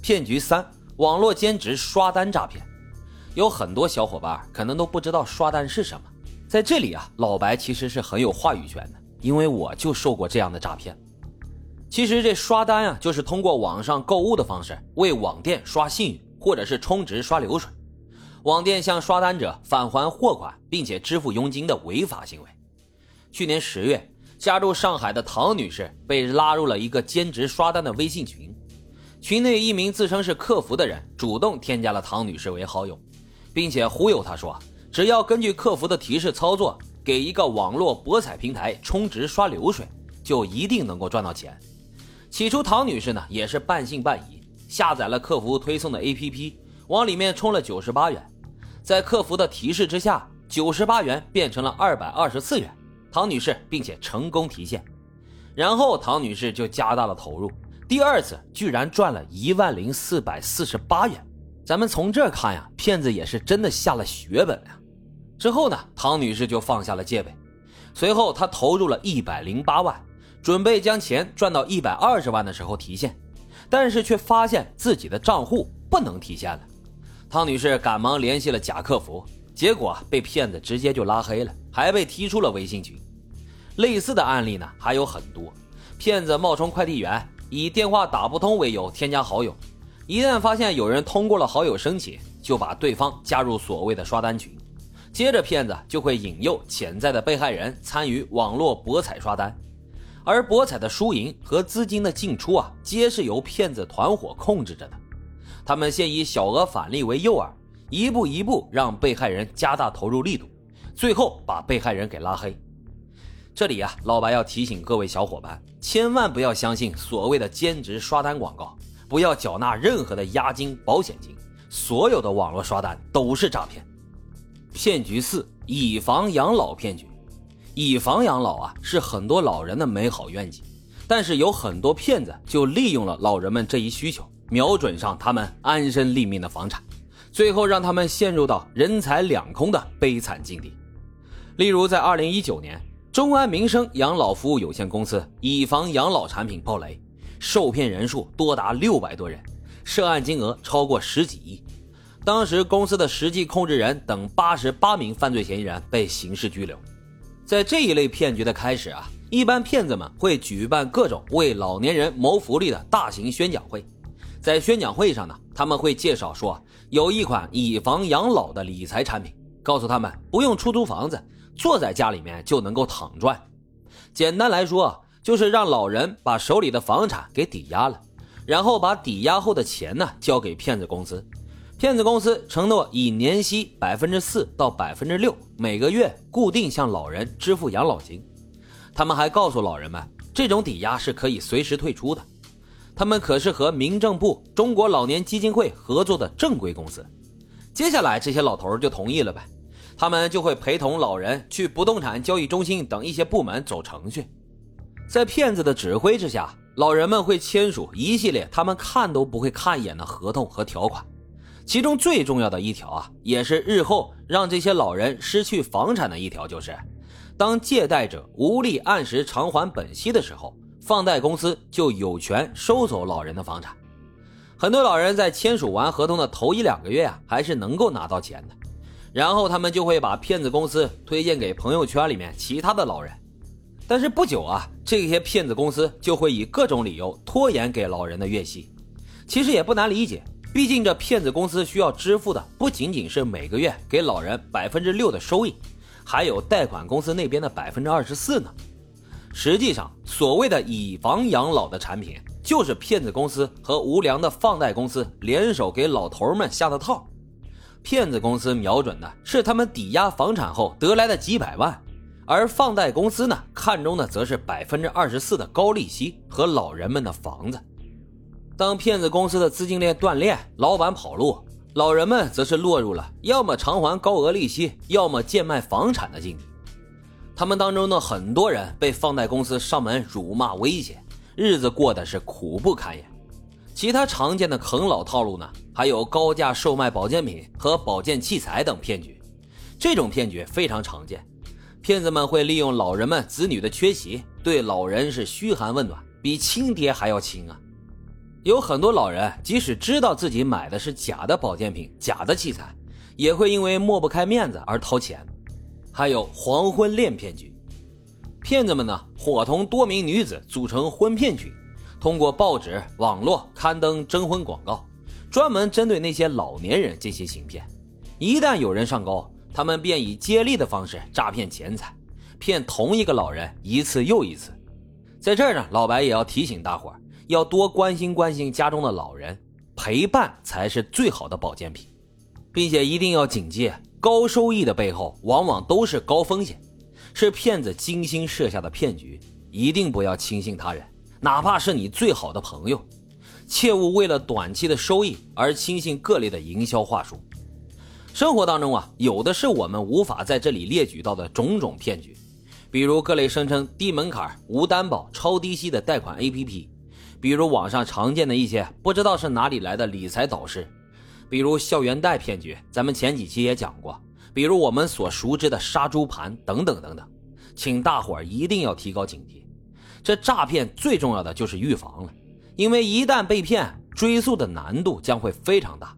骗局三：网络兼职刷单诈骗。有很多小伙伴可能都不知道刷单是什么，在这里啊，老白其实是很有话语权的，因为我就受过这样的诈骗。其实这刷单啊，就是通过网上购物的方式为网店刷信誉，或者是充值刷流水，网店向刷单者返还货款，并且支付佣金的违法行为。去年十月，家住上海的唐女士被拉入了一个兼职刷单的微信群，群内一名自称是客服的人主动添加了唐女士为好友。并且忽悠她说，只要根据客服的提示操作，给一个网络博彩平台充值刷流水，就一定能够赚到钱。起初，唐女士呢也是半信半疑，下载了客服推送的 APP，往里面充了九十八元。在客服的提示之下，九十八元变成了二百二十四元。唐女士并且成功提现，然后唐女士就加大了投入，第二次居然赚了一万零四百四十八元。咱们从这看呀，骗子也是真的下了血本呀。之后呢，唐女士就放下了戒备，随后她投入了一百零八万，准备将钱赚到一百二十万的时候提现，但是却发现自己的账户不能提现了。唐女士赶忙联系了假客服，结果被骗子直接就拉黑了，还被踢出了微信群。类似的案例呢还有很多，骗子冒充快递员，以电话打不通为由添加好友。一旦发现有人通过了好友申请，就把对方加入所谓的刷单群，接着骗子就会引诱潜在的被害人参与网络博彩刷单，而博彩的输赢和资金的进出啊，皆是由骗子团伙控制着的。他们先以小额返利为诱饵，一步一步让被害人加大投入力度，最后把被害人给拉黑。这里啊，老白要提醒各位小伙伴，千万不要相信所谓的兼职刷单广告。不要缴纳任何的押金、保险金，所有的网络刷单都是诈骗。骗局四：以房养老骗局。以房养老啊，是很多老人的美好愿景，但是有很多骗子就利用了老人们这一需求，瞄准上他们安身立命的房产，最后让他们陷入到人财两空的悲惨境地。例如，在二零一九年，中安民生养老服务有限公司以房养老产品爆雷。受骗人数多达六百多人，涉案金额超过十几亿。当时公司的实际控制人等八十八名犯罪嫌疑人被刑事拘留。在这一类骗局的开始啊，一般骗子们会举办各种为老年人谋福利的大型宣讲会。在宣讲会上呢，他们会介绍说有一款以房养老的理财产品，告诉他们不用出租房子，坐在家里面就能够躺赚。简单来说。就是让老人把手里的房产给抵押了，然后把抵押后的钱呢交给骗子公司，骗子公司承诺以年息百分之四到百分之六，每个月固定向老人支付养老金。他们还告诉老人们，这种抵押是可以随时退出的。他们可是和民政部、中国老年基金会合作的正规公司。接下来这些老头就同意了呗，他们就会陪同老人去不动产交易中心等一些部门走程序。在骗子的指挥之下，老人们会签署一系列他们看都不会看一眼的合同和条款，其中最重要的一条啊，也是日后让这些老人失去房产的一条，就是当借贷者无力按时偿还本息的时候，放贷公司就有权收走老人的房产。很多老人在签署完合同的头一两个月啊，还是能够拿到钱的，然后他们就会把骗子公司推荐给朋友圈里面其他的老人。但是不久啊，这些骗子公司就会以各种理由拖延给老人的月息。其实也不难理解，毕竟这骗子公司需要支付的不仅仅是每个月给老人百分之六的收益，还有贷款公司那边的百分之二十四呢。实际上，所谓的以房养老的产品，就是骗子公司和无良的放贷公司联手给老头们下的套。骗子公司瞄准的是他们抵押房产后得来的几百万。而放贷公司呢，看中的则是百分之二十四的高利息和老人们的房子。当骗子公司的资金链断裂，老板跑路，老人们则是落入了要么偿还高额利息，要么贱卖房产的境地。他们当中的很多人被放贷公司上门辱骂威胁，日子过得是苦不堪言。其他常见的啃老套路呢，还有高价售卖保健品和保健器材等骗局。这种骗局非常常见。骗子们会利用老人们子女的缺席，对老人是嘘寒问暖，比亲爹还要亲啊！有很多老人即使知道自己买的是假的保健品、假的器材，也会因为抹不开面子而掏钱。还有黄昏恋骗局，骗子们呢伙同多名女子组成婚骗群，通过报纸、网络刊登征婚广告，专门针对那些老年人进行行骗。一旦有人上钩，他们便以接力的方式诈骗钱财，骗同一个老人一次又一次。在这儿呢，老白也要提醒大伙儿，要多关心关心家中的老人，陪伴才是最好的保健品，并且一定要警戒。高收益的背后，往往都是高风险，是骗子精心设下的骗局。一定不要轻信他人，哪怕是你最好的朋友，切勿为了短期的收益而轻信各类的营销话术。生活当中啊，有的是我们无法在这里列举到的种种骗局，比如各类声称低门槛、无担保、超低息的贷款 APP，比如网上常见的一些不知道是哪里来的理财导师。比如校园贷骗局，咱们前几期也讲过；比如我们所熟知的杀猪盘等等等等，请大伙儿一定要提高警惕。这诈骗最重要的就是预防了，因为一旦被骗，追溯的难度将会非常大。